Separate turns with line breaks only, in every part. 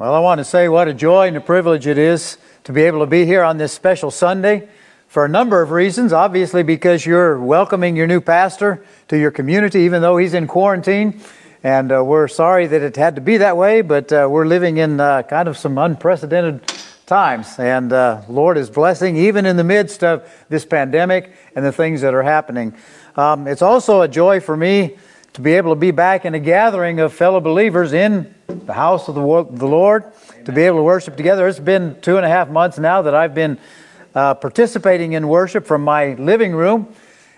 Well, I want to say what a joy and a privilege it is to be able to be here on this special Sunday for a number of reasons. Obviously, because you're welcoming your new pastor to your community, even though he's in quarantine. And uh, we're sorry that it had to be that way, but uh, we're living in uh, kind of some unprecedented times. And uh, Lord is blessing even in the midst of this pandemic and the things that are happening. Um, it's also a joy for me to be able to be back in a gathering of fellow believers in the house of the, Lord, Amen. to be able to worship together. It's been two and a half months now that I've been uh, participating in worship from my living room.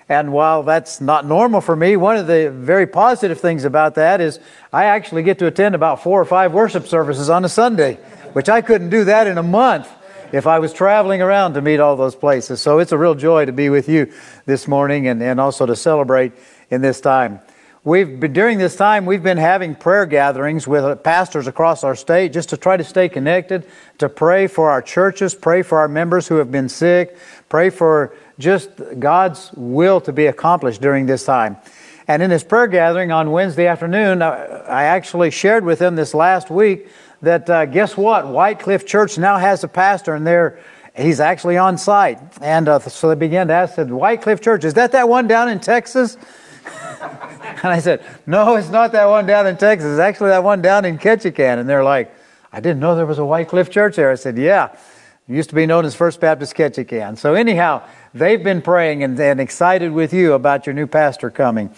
And while that's not normal for me, one of the very positive things about that is I actually get to attend about four or five worship services on a Sunday, which I couldn't do that in a month if I was traveling around to meet all those places. So it's a real joy to be with you this morning and, and also to celebrate in this time. We've been, during this time, we've been having prayer gatherings with pastors across our state just to try to stay connected, to pray for our churches, pray for our members who have been sick, pray for just God's will to be accomplished during this time. And in this prayer gathering on Wednesday afternoon, I actually shared with them this last week that uh, guess what? White Cliff Church now has a pastor, and they're he's actually on site. And uh, so they began to ask, said, White Cliff Church, is that that one down in Texas? and I said, No, it's not that one down in Texas. It's actually that one down in Ketchikan. And they're like, I didn't know there was a White Cliff Church there. I said, Yeah. It used to be known as First Baptist Ketchikan. So, anyhow, they've been praying and, and excited with you about your new pastor coming.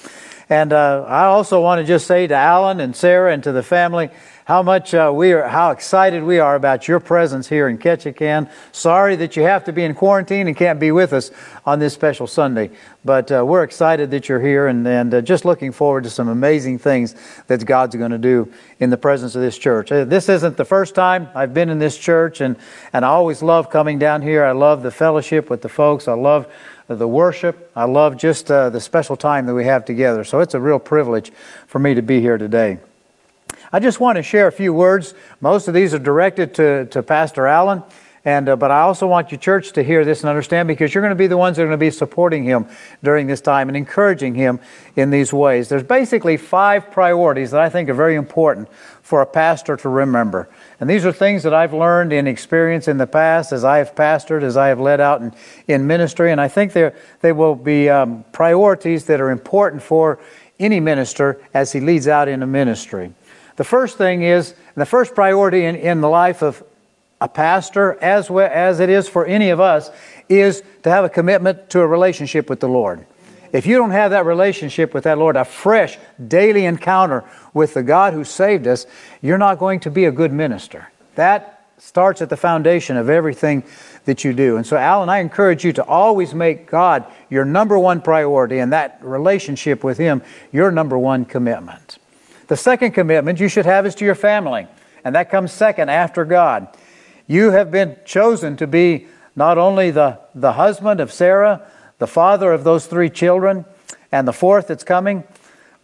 And uh, I also want to just say to Alan and Sarah and to the family, how much uh, we are, how excited we are about your presence here in Ketchikan. Sorry that you have to be in quarantine and can't be with us on this special Sunday, but uh, we're excited that you're here and, and uh, just looking forward to some amazing things that God's going to do in the presence of this church. Uh, this isn't the first time I've been in this church, and, and I always love coming down here. I love the fellowship with the folks. I love the worship. I love just uh, the special time that we have together. So it's a real privilege for me to be here today. I just want to share a few words. Most of these are directed to, to Pastor Alan. And, uh, but I also want your church to hear this and understand because you're going to be the ones that are going to be supporting him during this time and encouraging him in these ways. There's basically five priorities that I think are very important for a pastor to remember. And these are things that I've learned in experience in the past as I have pastored, as I have led out in, in ministry. And I think they will be um, priorities that are important for any minister as he leads out in a ministry. The first thing is, the first priority in, in the life of a pastor, as, well, as it is for any of us, is to have a commitment to a relationship with the Lord. If you don't have that relationship with that Lord, a fresh daily encounter with the God who saved us, you're not going to be a good minister. That starts at the foundation of everything that you do. And so, Alan, I encourage you to always make God your number one priority and that relationship with Him your number one commitment. The second commitment you should have is to your family, and that comes second after God. You have been chosen to be not only the, the husband of Sarah, the father of those three children, and the fourth that's coming,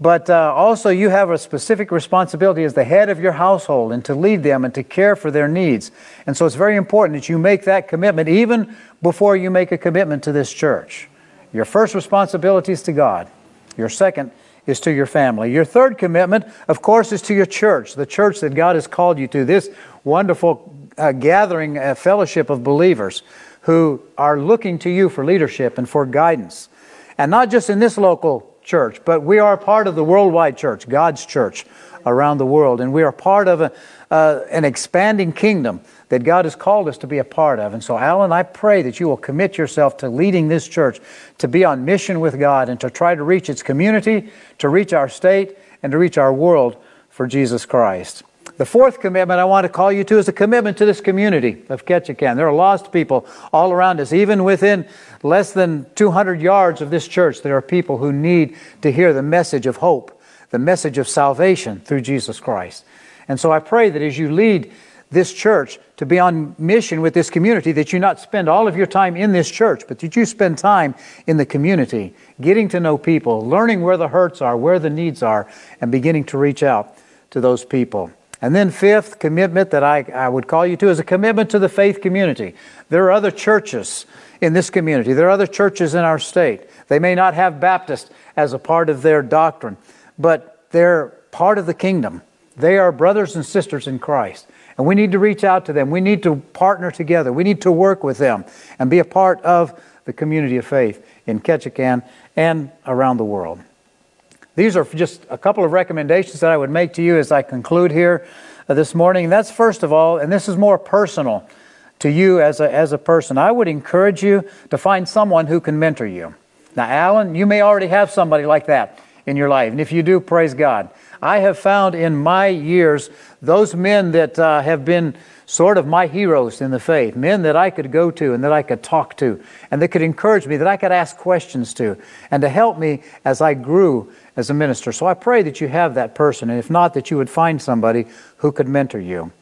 but uh, also you have a specific responsibility as the head of your household and to lead them and to care for their needs. And so it's very important that you make that commitment even before you make a commitment to this church. Your first responsibility is to God. Your second is to your family. Your third commitment, of course, is to your church, the church that God has called you to, this wonderful uh, gathering, uh, fellowship of believers who are looking to you for leadership and for guidance. And not just in this local church, but we are part of the worldwide church, God's church around the world. And we are part of a, uh, an expanding kingdom that God has called us to be a part of. And so, Alan, I pray that you will commit yourself to leading this church to be on mission with God and to try to reach its community, to reach our state, and to reach our world for Jesus Christ. The fourth commitment I want to call you to is a commitment to this community of Ketchikan. There are lost people all around us. Even within less than 200 yards of this church, there are people who need to hear the message of hope, the message of salvation through Jesus Christ. And so I pray that as you lead this church to be on mission with this community, that you not spend all of your time in this church, but that you spend time in the community, getting to know people, learning where the hurts are, where the needs are, and beginning to reach out to those people. And then, fifth commitment that I, I would call you to is a commitment to the faith community. There are other churches in this community, there are other churches in our state. They may not have Baptist as a part of their doctrine, but they're part of the kingdom. They are brothers and sisters in Christ. And we need to reach out to them. We need to partner together. We need to work with them and be a part of the community of faith in Ketchikan and around the world. These are just a couple of recommendations that I would make to you as I conclude here uh, this morning. That's first of all, and this is more personal to you as a, as a person. I would encourage you to find someone who can mentor you. Now, Alan, you may already have somebody like that in your life. And if you do, praise God. I have found in my years those men that uh, have been sort of my heroes in the faith, men that I could go to and that I could talk to, and that could encourage me, that I could ask questions to, and to help me as I grew as a minister. So I pray that you have that person, and if not, that you would find somebody who could mentor you.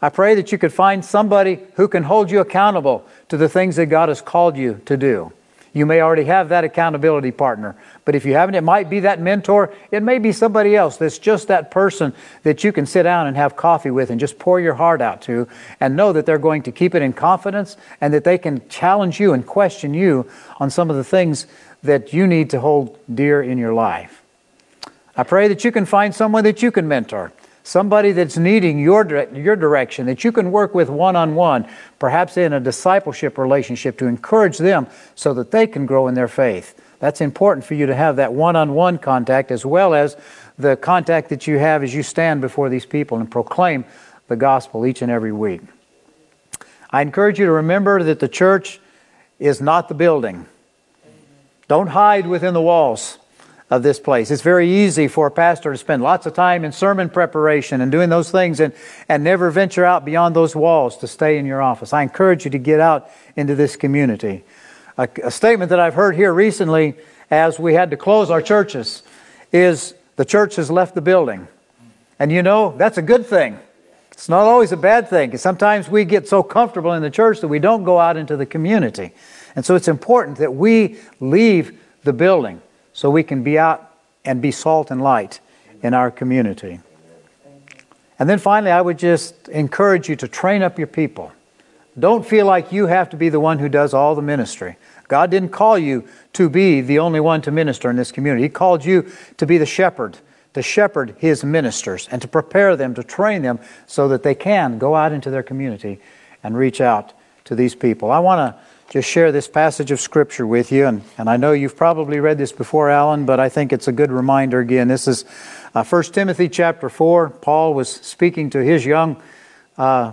I pray that you could find somebody who can hold you accountable to the things that God has called you to do. You may already have that accountability partner, but if you haven't, it might be that mentor. It may be somebody else that's just that person that you can sit down and have coffee with and just pour your heart out to and know that they're going to keep it in confidence and that they can challenge you and question you on some of the things that you need to hold dear in your life. I pray that you can find someone that you can mentor somebody that's needing your, your direction that you can work with one on one, perhaps in a discipleship relationship to encourage them so that they can grow in their faith. That's important for you to have that one on one contact as well as the contact that you have as you stand before these people and proclaim the gospel each and every week. I encourage you to remember that the church is not the building. Don't hide within the walls of this place. It's very easy for a pastor to spend lots of time in sermon preparation and doing those things and, and never venture out beyond those walls to stay in your office. I encourage you to get out into this community. A, a statement that I've heard here recently as we had to close our churches is the church has left the building. And you know, that's a good thing. It's not always a bad thing. Sometimes we get so comfortable in the church that we don't go out into the community. And so it's important that we leave the building so we can be out and be salt and light in our community. And then finally, I would just encourage you to train up your people. Don't feel like you have to be the one who does all the ministry. God didn't call you to be the only one to minister in this community. He called you to be the shepherd, to shepherd His ministers, and to prepare them, to train them so that they can go out into their community and reach out to these people. I want to just share this passage of Scripture with you. And, and I know you've probably read this before, Alan, but I think it's a good reminder again. This is uh, 1 Timothy chapter 4. Paul was speaking to his young uh,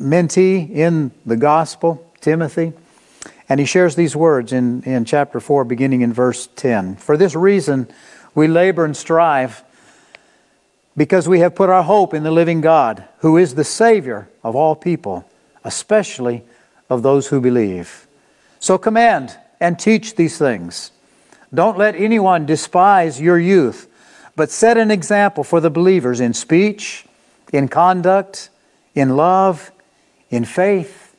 mentee in the gospel, Timothy. And he shares these words in, in chapter 4, beginning in verse 10. For this reason, we labor and strive because we have put our hope in the living God, who is the Savior of all people, especially of those who believe. So command and teach these things. Don't let anyone despise your youth, but set an example for the believers in speech, in conduct, in love, in faith,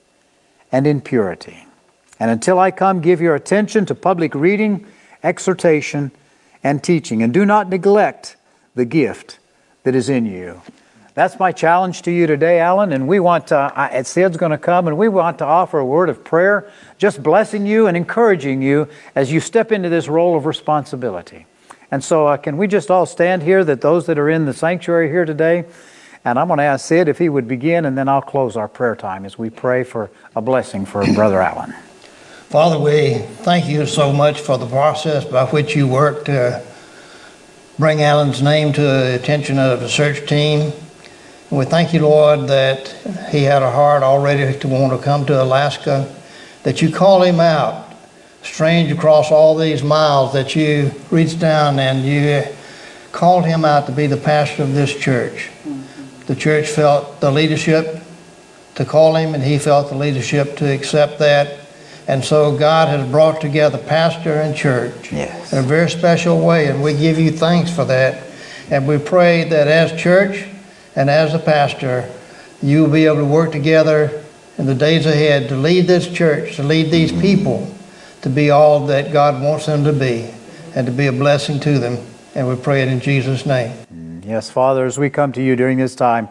and in purity. And until I come, give your attention to public reading, exhortation, and teaching, and do not neglect the gift that is in you. That's my challenge to you today, Alan. And we want, uh, Sid's going to come, and we want to offer a word of prayer, just blessing you and encouraging you as you step into this role of responsibility. And so, uh, can we just all stand here, that those that are in the sanctuary here today, and I'm going to ask Sid if he would begin, and then I'll close our prayer time as we pray for a blessing for Brother Alan.
Father, we thank you so much for the process by which you worked to bring Alan's name to the attention of the search team. We thank you, Lord, that he had a heart already to want to come to Alaska, that you call him out, strange across all these miles, that you reached down and you called him out to be the pastor of this church. The church felt the leadership to call him, and he felt the leadership to accept that. And so God has brought together pastor and church
yes.
in a very special way, and we give you thanks for that. And we pray that as church, and as a pastor, you will be able to work together in the days ahead to lead this church, to lead these people to be all that God wants them to be, and to be a blessing to them. And we pray it in Jesus' name.
Yes, Father, as we come to you during this time,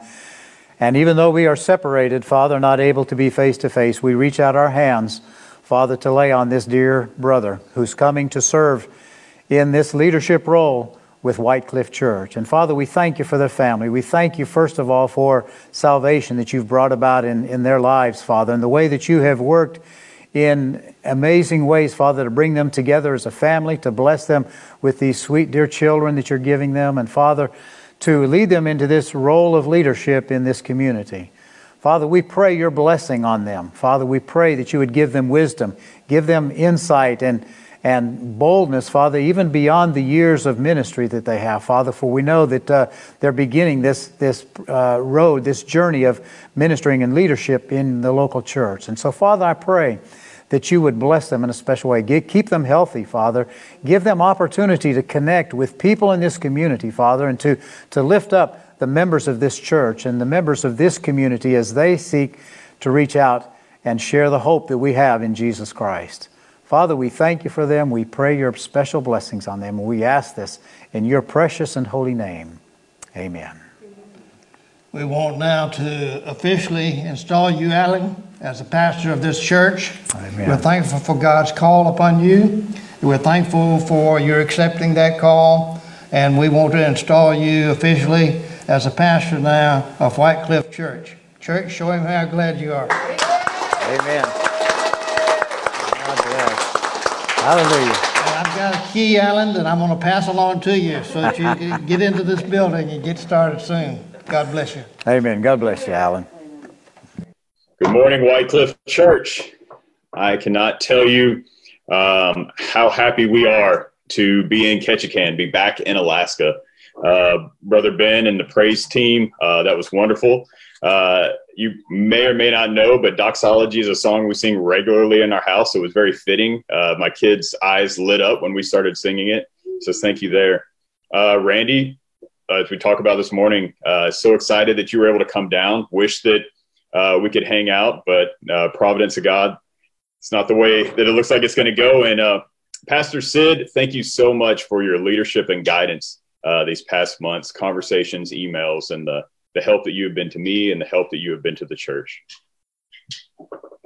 and even though we are separated, Father, not able to be face to face, we reach out our hands, Father, to lay on this dear brother who's coming to serve in this leadership role with White Cliff Church. And Father, we thank you for their family. We thank you, first of all, for salvation that you've brought about in, in their lives, Father, and the way that you have worked in amazing ways, Father, to bring them together as a family, to bless them with these sweet, dear children that you're giving them, and Father, to lead them into this role of leadership in this community. Father, we pray your blessing on them. Father, we pray that you would give them wisdom, give them insight and and boldness, Father, even beyond the years of ministry that they have, Father, for we know that uh, they're beginning this, this uh, road, this journey of ministering and leadership in the local church. And so, Father, I pray that you would bless them in a special way. Keep them healthy, Father. Give them opportunity to connect with people in this community, Father, and to, to lift up the members of this church and the members of this community as they seek to reach out and share the hope that we have in Jesus Christ. Father, we thank you for them. We pray your special blessings on them. We ask this in your precious and holy name. Amen.
We want now to officially install you, Alan, as a pastor of this church. Amen. We're thankful for God's call upon you. We're thankful for your accepting that call. And we want to install you officially as a pastor now of White Cliff Church. Church, show him how glad you are.
Amen. Hallelujah.
I've got a key, Alan, that I'm going to pass along to you so that you can get into this building and get started soon. God bless you.
Amen. God bless you, Alan.
Good morning, White Cliff Church. I cannot tell you um, how happy we are to be in Ketchikan, be back in Alaska. Uh, Brother Ben and the praise team, uh, that was wonderful. Uh, you may or may not know, but Doxology is a song we sing regularly in our house. It was very fitting. Uh, my kids' eyes lit up when we started singing it. So thank you there. Uh, Randy, as we talk about this morning, so excited that you were able to come down. Wish that we could hang out, but providence of God, it's not the way that it looks like it's going to go. And Pastor Sid, thank you so much for your leadership and guidance these past months, conversations, emails, and the the help that you have been to me and the help that you have been to the church.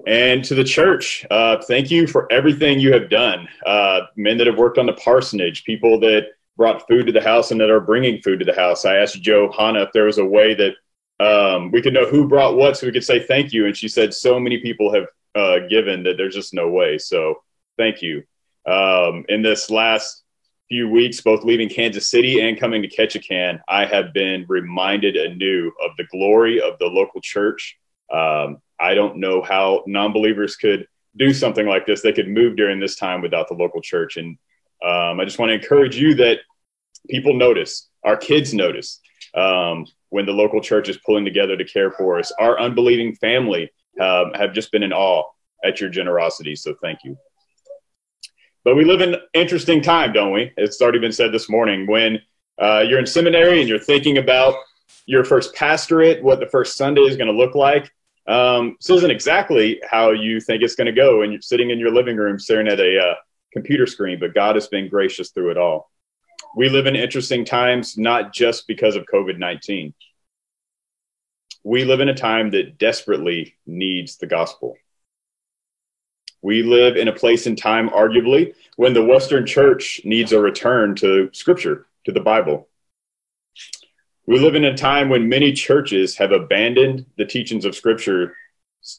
And to the church, uh, thank you for everything you have done. Uh, men that have worked on the parsonage, people that brought food to the house and that are bringing food to the house. I asked Johanna if there was a way that um, we could know who brought what so we could say thank you. And she said, so many people have uh, given that there's just no way. So thank you. Um, in this last few weeks, both leaving Kansas City and coming to Ketchikan, I have been reminded anew of the glory of the local church. Um, I don't know how non believers could do something like this. They could move during this time without the local church. And um, I just want to encourage you that people notice, our kids notice um, when the local church is pulling together to care for us. Our unbelieving family um, have just been in awe at your generosity. So thank you. But we live in interesting time, don't we? It's already been said this morning. When uh, you're in seminary and you're thinking about your first pastorate, what the first Sunday is going to look like, um, this isn't exactly how you think it's going to go. And you're sitting in your living room staring at a uh, computer screen, but God has been gracious through it all. We live in interesting times, not just because of COVID 19. We live in a time that desperately needs the gospel. We live in a place and time, arguably, when the Western church needs a return to Scripture, to the Bible. We live in a time when many churches have abandoned the teachings of Scripture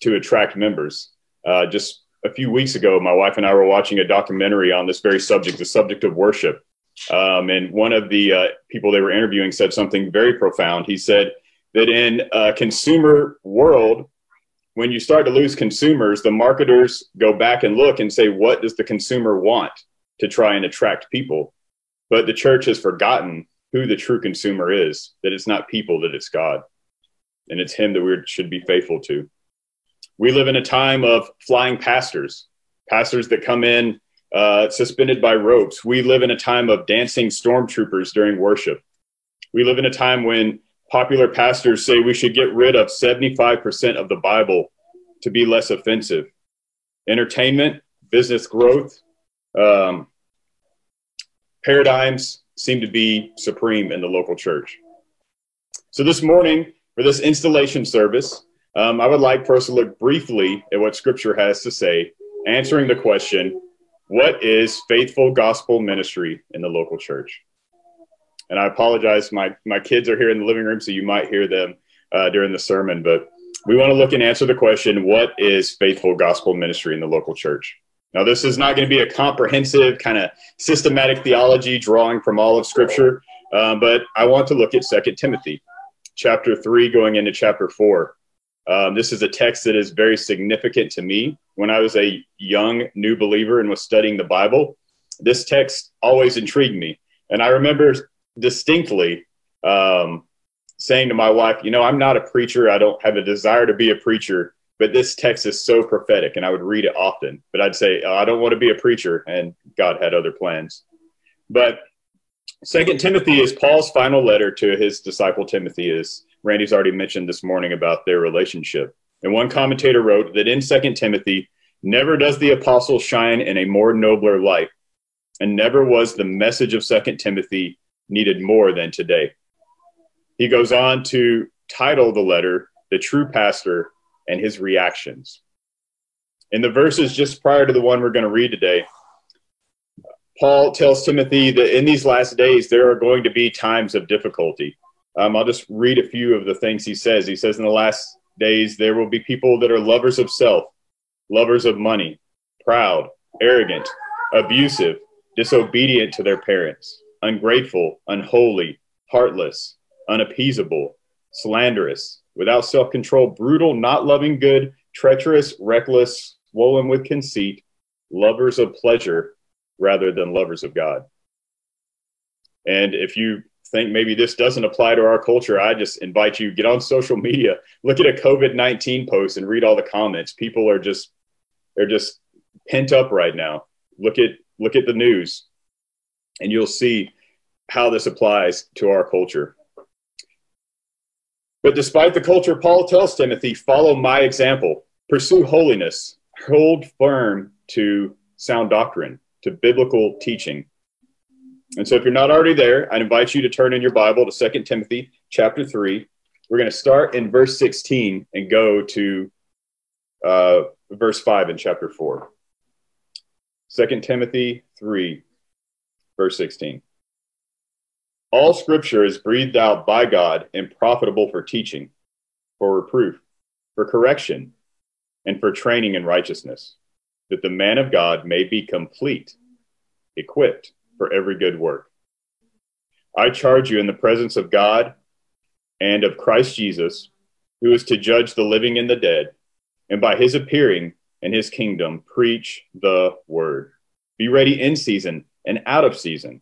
to attract members. Uh, just a few weeks ago, my wife and I were watching a documentary on this very subject, the subject of worship. Um, and one of the uh, people they were interviewing said something very profound. He said that in a consumer world, when you start to lose consumers, the marketers go back and look and say, what does the consumer want to try and attract people? But the church has forgotten who the true consumer is, that it's not people, that it's God. And it's Him that we should be faithful to. We live in a time of flying pastors, pastors that come in uh, suspended by ropes. We live in a time of dancing stormtroopers during worship. We live in a time when popular pastors say we should get rid of 75% of the Bible to be less offensive. Entertainment, business growth, um, paradigms seem to be supreme in the local church. So this morning, for this installation service, um, I would like for us to look briefly at what Scripture has to say, answering the question, what is faithful gospel ministry in the local church? And I apologize. My, my kids are here in the living room, so you might hear them uh, during the sermon. But we want to look and answer the question what is faithful gospel ministry in the local church? Now, this is not going to be a comprehensive kind of systematic theology drawing from all of Scripture, uh, but I want to look at Second Timothy chapter 3 going into chapter 4. Um, this is a text that is very significant to me. When I was a young new believer and was studying the Bible, this text always intrigued me. And I remember distinctly um, saying to my wife, You know, I'm not a preacher. I don't have a desire to be a preacher, but this text is so prophetic. And I would read it often, but I'd say, oh, I don't want to be a preacher. And God had other plans. But Second Timothy is Paul's final letter to his disciple Timothy, as Randy's already mentioned this morning about their relationship. And one commentator wrote that in Second Timothy, never does the apostle shine in a more nobler light, and never was the message of Second Timothy needed more than today. He goes on to title the letter The True Pastor and His Reactions. In the verses just prior to the one we're going to read today, Paul tells Timothy that in these last days there are going to be times of difficulty. Um, I'll just read a few of the things he says. He says, In the last days, there will be people that are lovers of self, lovers of money, proud, arrogant, abusive, disobedient to their parents, ungrateful, unholy, heartless, unappeasable, slanderous, without self control, brutal, not loving good, treacherous, reckless, swollen with conceit, lovers of pleasure rather than lovers of God. And if you think maybe this doesn't apply to our culture, I just invite you get on social media, look at a COVID nineteen post, and read all the comments. People are just they're just pent up right now. Look at look at the news, and you'll see how this applies to our culture. But despite the culture, Paul tells Timothy, follow my example, pursue holiness, hold firm to sound doctrine to biblical teaching. And so if you're not already there, I'd invite you to turn in your Bible to 2 Timothy chapter 3. We're going to start in verse 16 and go to uh, verse 5 in chapter 4. 2 Timothy 3, verse 16. All scripture is breathed out by God and profitable for teaching, for reproof, for correction, and for training in righteousness that the man of God may be complete, equipped for every good work. I charge you in the presence of God and of Christ Jesus, who is to judge the living and the dead, and by his appearing in his kingdom, preach the word. Be ready in season and out of season.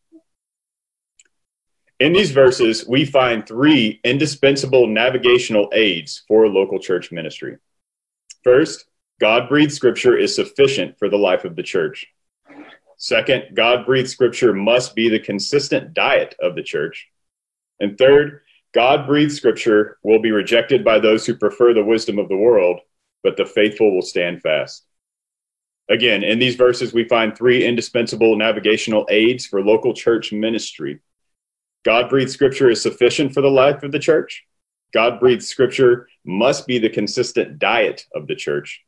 In these verses, we find three indispensable navigational aids for local church ministry. First, God breathed scripture is sufficient for the life of the church. Second, God breathed scripture must be the consistent diet of the church. And third, God breathed scripture will be rejected by those who prefer the wisdom of the world, but the faithful will stand fast. Again, in these verses, we find three indispensable navigational aids for local church ministry. God breathed scripture is sufficient for the life of the church. God breathed scripture must be the consistent diet of the church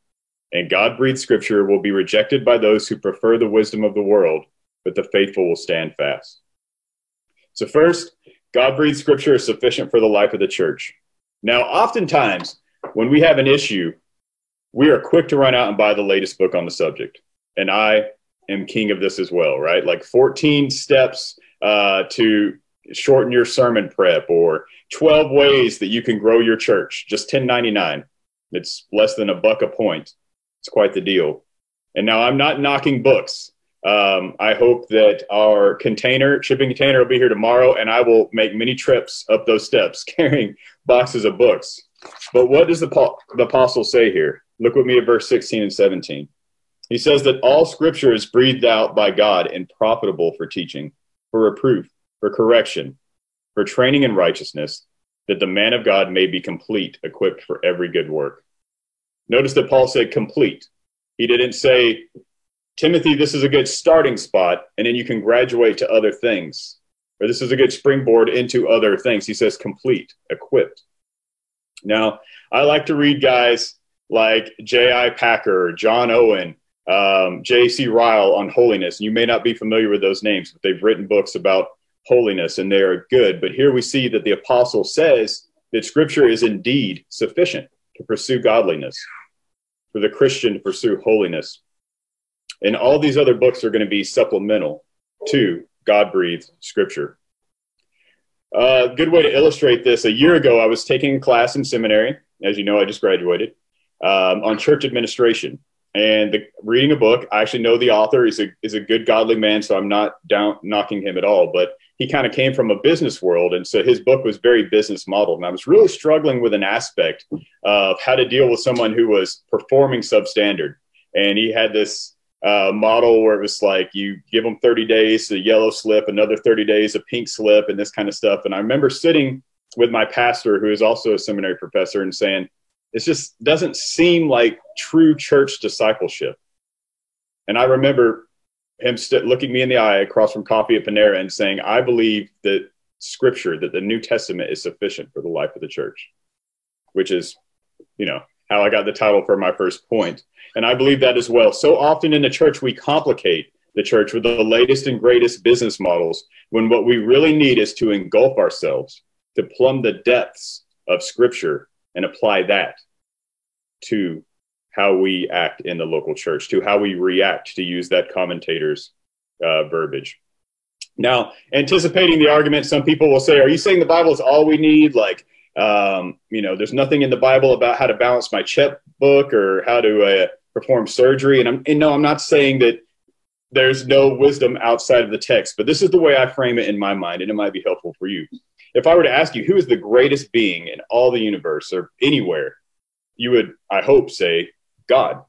and God breathed scripture will be rejected by those who prefer the wisdom of the world, but the faithful will stand fast. So, first, God breathed scripture is sufficient for the life of the church. Now, oftentimes, when we have an issue, we are quick to run out and buy the latest book on the subject. And I am king of this as well, right? Like 14 steps uh, to shorten your sermon prep or 12 ways that you can grow your church, just 10.99. It's less than a buck a point. It's quite the deal. And now I'm not knocking books. Um, I hope that our container, shipping container, will be here tomorrow, and I will make many trips up those steps carrying boxes of books. But what does the, the apostle say here? Look with me at verse 16 and 17. He says that all scripture is breathed out by God and profitable for teaching, for reproof, for correction, for training in righteousness, that the man of God may be complete, equipped for every good work. Notice that Paul said complete. He didn't say, Timothy, this is a good starting spot, and then you can graduate to other things. Or this is a good springboard into other things. He says complete, equipped. Now, I like to read guys like J.I. Packer, John Owen, um, J.C. Ryle on holiness. You may not be familiar with those names, but they've written books about holiness and they are good. But here we see that the apostle says that scripture is indeed sufficient to pursue godliness, for the Christian to pursue holiness. And all these other books are going to be supplemental to God breathed scripture. A uh, good way to illustrate this a year ago, I was taking a class in seminary. As you know, I just graduated um, on church administration and the, reading a book. I actually know the author is a is a good godly man, so I'm not down knocking him at all. But he kind of came from a business world, and so his book was very business modeled. And I was really struggling with an aspect of how to deal with someone who was performing substandard. And he had this uh, model where it was like you give them 30 days a yellow slip, another 30 days a pink slip, and this kind of stuff. And I remember sitting with my pastor, who is also a seminary professor, and saying, it just doesn't seem like true church discipleship. And I remember him st- looking me in the eye across from coffee at Panera and saying, I believe that scripture, that the New Testament is sufficient for the life of the church, which is, you know, how I got the title for my first point. And I believe that as well. So often in the church, we complicate the church with the latest and greatest business models when what we really need is to engulf ourselves, to plumb the depths of scripture and apply that to how we act in the local church, to how we react, to use that commentator's uh, verbiage. Now, anticipating the argument, some people will say, Are you saying the Bible is all we need? Like, um, you know, there's nothing in the Bible about how to balance my checkbook or how to uh, perform surgery. And, I'm, and no, I'm not saying that there's no wisdom outside of the text, but this is the way I frame it in my mind, and it might be helpful for you. If I were to ask you who is the greatest being in all the universe or anywhere, you would, I hope, say God.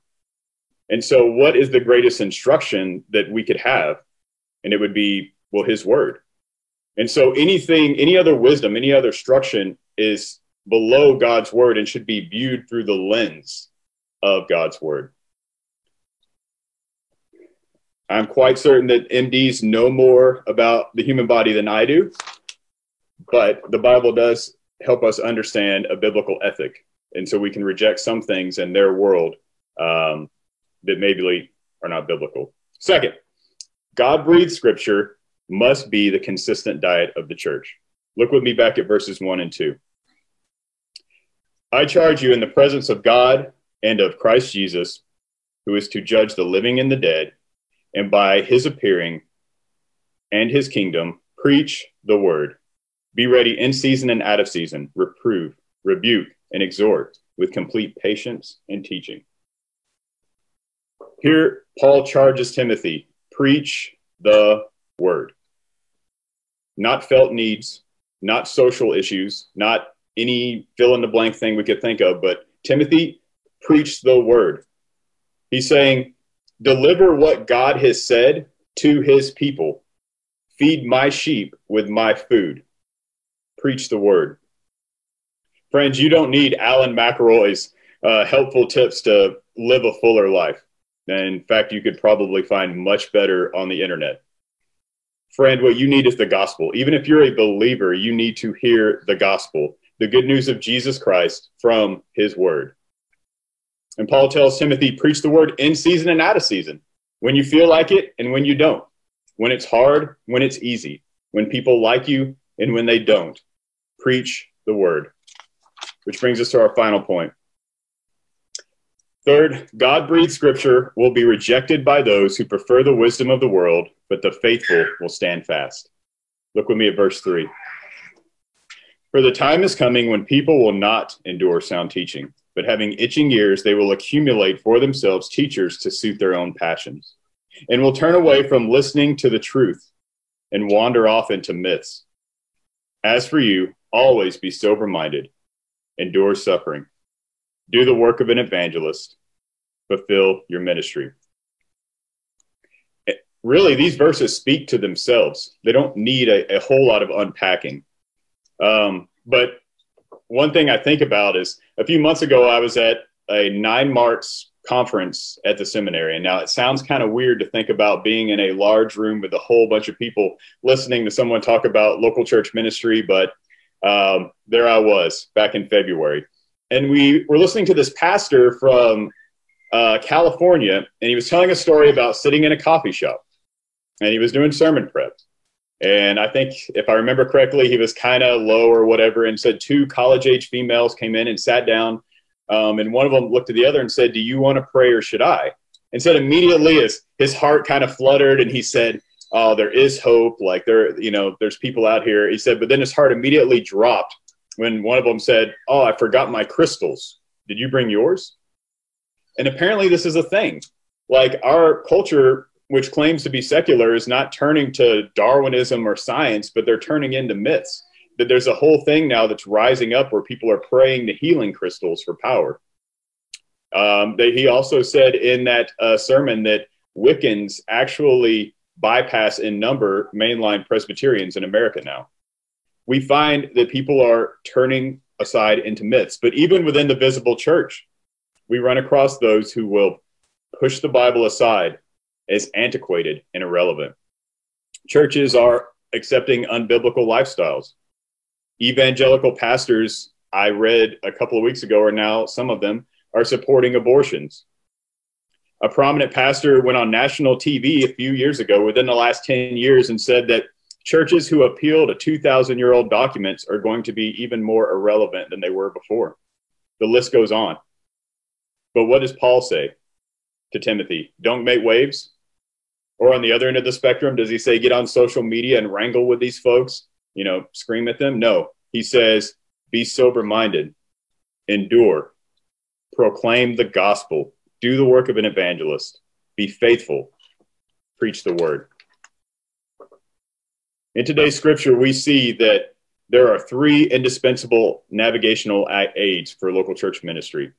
And so, what is the greatest instruction that we could have? And it would be, well, His Word. And so, anything, any other wisdom, any other instruction is below God's Word and should be viewed through the lens of God's Word. I'm quite certain that MDs know more about the human body than I do, but the Bible does help us understand a biblical ethic and so we can reject some things in their world um, that maybe are not biblical. Second, God breathed scripture must be the consistent diet of the church. Look with me back at verses 1 and 2. I charge you in the presence of God and of Christ Jesus, who is to judge the living and the dead, and by his appearing and his kingdom, preach the word. Be ready in season and out of season, reprove, rebuke, and exhort with complete patience and teaching. Here, Paul charges Timothy preach the word. Not felt needs, not social issues, not any fill in the blank thing we could think of, but Timothy, preach the word. He's saying, deliver what God has said to his people. Feed my sheep with my food. Preach the word. Friends, you don't need Alan McElroy's uh, helpful tips to live a fuller life. In fact, you could probably find much better on the internet. Friend, what you need is the gospel. Even if you're a believer, you need to hear the gospel, the good news of Jesus Christ from his word. And Paul tells Timothy, preach the word in season and out of season, when you feel like it and when you don't, when it's hard, when it's easy, when people like you and when they don't. Preach the word which brings us to our final point. Third, God breathed scripture will be rejected by those who prefer the wisdom of the world, but the faithful will stand fast. Look with me at verse 3. For the time is coming when people will not endure sound teaching, but having itching ears, they will accumulate for themselves teachers to suit their own passions, and will turn away from listening to the truth and wander off into myths. As for you, always be sober minded endure suffering, do the work of an evangelist, fulfill your ministry. Really, these verses speak to themselves. They don't need a, a whole lot of unpacking. Um, but one thing I think about is a few months ago, I was at a 9Marks conference at the seminary. And now it sounds kind of weird to think about being in a large room with a whole bunch of people listening to someone talk about local church ministry, but um, there I was back in February. And we were listening to this pastor from uh, California, and he was telling a story about sitting in a coffee shop and he was doing sermon prep. And I think, if I remember correctly, he was kind of low or whatever, and said two college age females came in and sat down. Um, and one of them looked at the other and said, Do you want to pray or should I? And said immediately his, his heart kind of fluttered and he said, Oh, there is hope. Like there, you know, there's people out here. He said, but then his heart immediately dropped when one of them said, Oh, I forgot my crystals. Did you bring yours? And apparently this is a thing. Like our culture which claims to be secular is not turning to Darwinism or science, but they're turning into myths. That there's a whole thing now that's rising up where people are praying to healing crystals for power. Um, that he also said in that uh, sermon that Wiccans actually bypass in number mainline Presbyterians in America now. We find that people are turning aside into myths, but even within the visible church, we run across those who will push the Bible aside as antiquated and irrelevant. Churches are accepting unbiblical lifestyles. Evangelical pastors, I read a couple of weeks ago, are now some of them are supporting abortions. A prominent pastor went on national TV a few years ago, within the last 10 years, and said that churches who appeal to 2,000 year old documents are going to be even more irrelevant than they were before. The list goes on. But what does Paul say to Timothy? Don't make waves, or on the other end of the spectrum, does he say get on social media and wrangle with these folks, you know, scream at them? No. He says be sober minded, endure, proclaim the gospel, do the work of an evangelist, be faithful, preach the word. In today's scripture, we see that there are three indispensable navigational aids for local church ministry.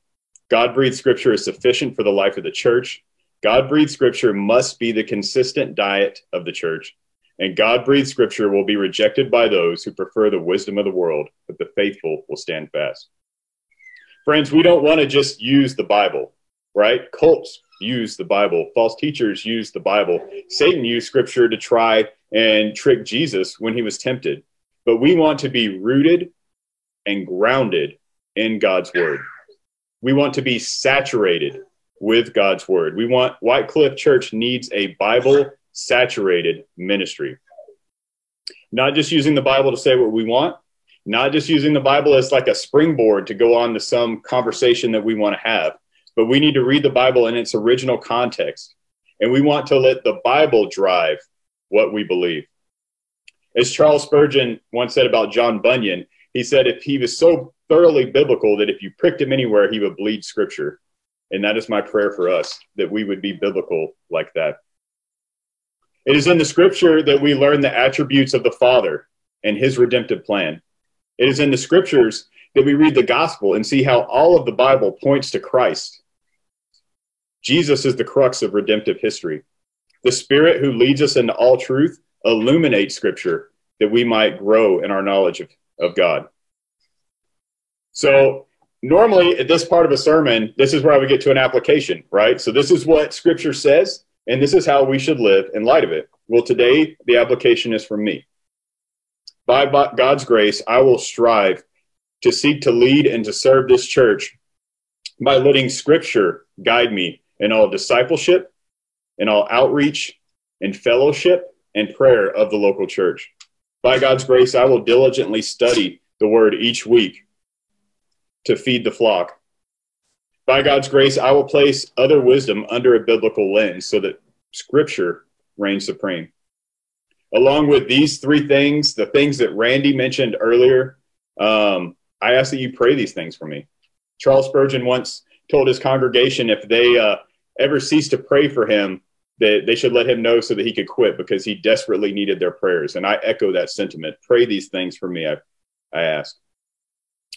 God breathed scripture is sufficient for the life of the church. God breathed scripture must be the consistent diet of the church, and God breathed scripture will be rejected by those who prefer the wisdom of the world, but the faithful will stand fast. Friends, we don't want to just use the Bible, right? Cults use the Bible, false teachers use the Bible. Satan used scripture to try and trick Jesus when he was tempted. But we want to be rooted and grounded in God's word. We want to be saturated with God's word. We want White Cliff Church needs a Bible saturated ministry. Not just using the Bible to say what we want, not just using the Bible as like a springboard to go on to some conversation that we want to have, but we need to read the Bible in its original context. And we want to let the Bible drive what we believe. As Charles Spurgeon once said about John Bunyan, he said if he was so thoroughly biblical that if you pricked him anywhere, he would bleed scripture. And that is my prayer for us that we would be biblical like that. It is in the scripture that we learn the attributes of the Father and his redemptive plan. It is in the scriptures that we read the gospel and see how all of the Bible points to Christ. Jesus is the crux of redemptive history. The Spirit who leads us into all truth illuminates scripture that we might grow in our knowledge of, of God. So normally at this part of a sermon, this is where I would get to an application, right? So this is what scripture says, and this is how we should live in light of it. Well, today the application is from me. By God's grace, I will strive to seek to lead and to serve this church by letting scripture guide me in all discipleship, in all outreach, and fellowship, and prayer of the local church. By God's grace, I will diligently study the word each week to feed the flock. By God's grace, I will place other wisdom under a biblical lens so that scripture reigns supreme. Along with these three things, the things that Randy mentioned earlier, um, I ask that you pray these things for me. Charles Spurgeon once told his congregation if they uh, ever cease to pray for him, that they should let him know so that he could quit because he desperately needed their prayers. And I echo that sentiment. Pray these things for me, I, I ask.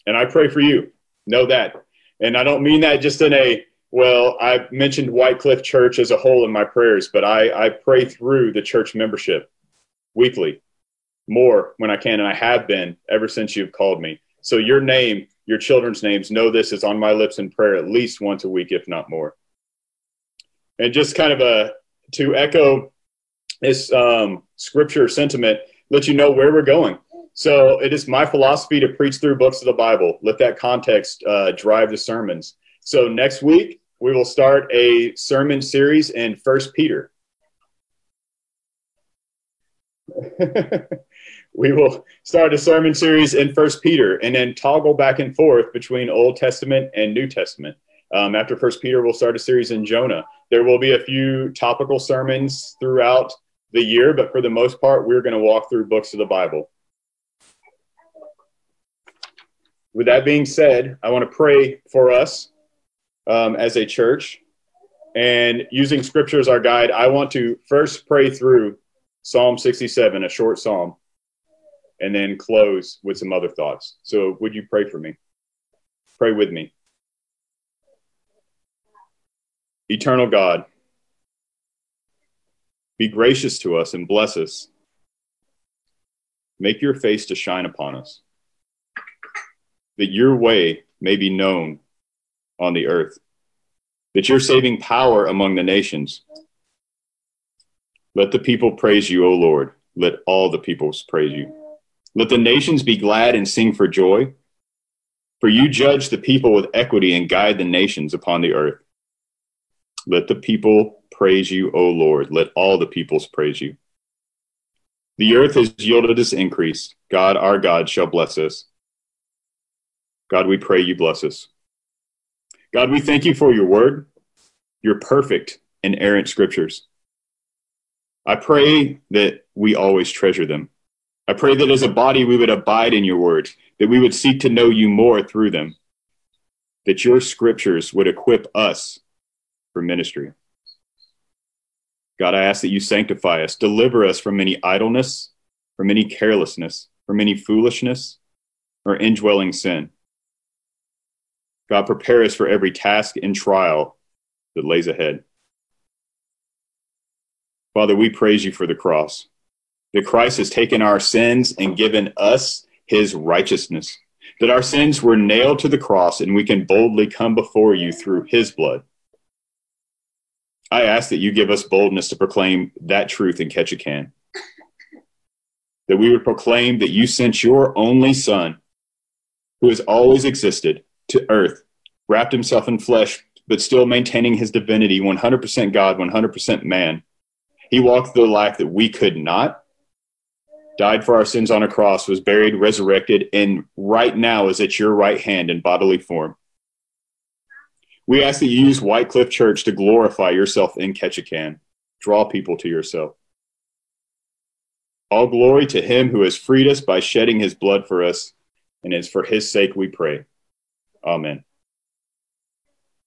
And I pray for you know that. And I don't mean that just in a, well, I mentioned White Cliff Church as a whole in my prayers, but I, I pray through the church membership weekly more when I can. And I have been ever since you've called me. So your name, your children's names, know this is on my lips in prayer at least once a week, if not more. And just kind of a to echo this um, scripture sentiment, let you know where we're going. So it is my philosophy to preach through books of the Bible. Let that context uh, drive the sermons. So next week we will start a sermon series in First Peter. we will start a sermon series in First Peter, and then toggle back and forth between Old Testament and New Testament. Um, after First Peter, we'll start a series in Jonah. There will be a few topical sermons throughout the year, but for the most part, we're going to walk through books of the Bible. With that being said, I want to pray for us um, as a church. And using scripture as our guide, I want to first pray through Psalm 67, a short psalm, and then close with some other thoughts. So, would you pray for me? Pray with me. Eternal God, be gracious to us and bless us. Make your face to shine upon us, that your way may be known on the earth, that your saving power among the nations. Let the people praise you, O Lord. Let all the peoples praise you. Let the nations be glad and sing for joy. For you judge the people with equity and guide the nations upon the earth. Let the people praise you, O Lord. Let all the peoples praise you. The earth has yielded its increase. God, our God, shall bless us. God, we pray you bless us. God, we thank you for your word, your perfect inerrant scriptures. I pray that we always treasure them. I pray that as a body we would abide in your word, that we would seek to know you more through them, that your scriptures would equip us for ministry. God, I ask that you sanctify us, deliver us from any idleness, from any carelessness, from any foolishness, or indwelling sin. God, prepare us for every task and trial that lays ahead. Father, we praise you for the cross, that Christ has taken our sins and given us his righteousness, that our sins were nailed to the cross and we can boldly come before you through his blood. I ask that you give us boldness to proclaim that truth in Ketchikan. That we would proclaim that you sent your only Son, who has always existed, to earth, wrapped himself in flesh, but still maintaining his divinity 100% God, 100% man. He walked the life that we could not, died for our sins on a cross, was buried, resurrected, and right now is at your right hand in bodily form. We ask that you use White Cliff Church to glorify yourself in Ketchikan. Draw people to yourself. All glory to him who has freed us by shedding his blood for us, and it's for his sake we pray. Amen.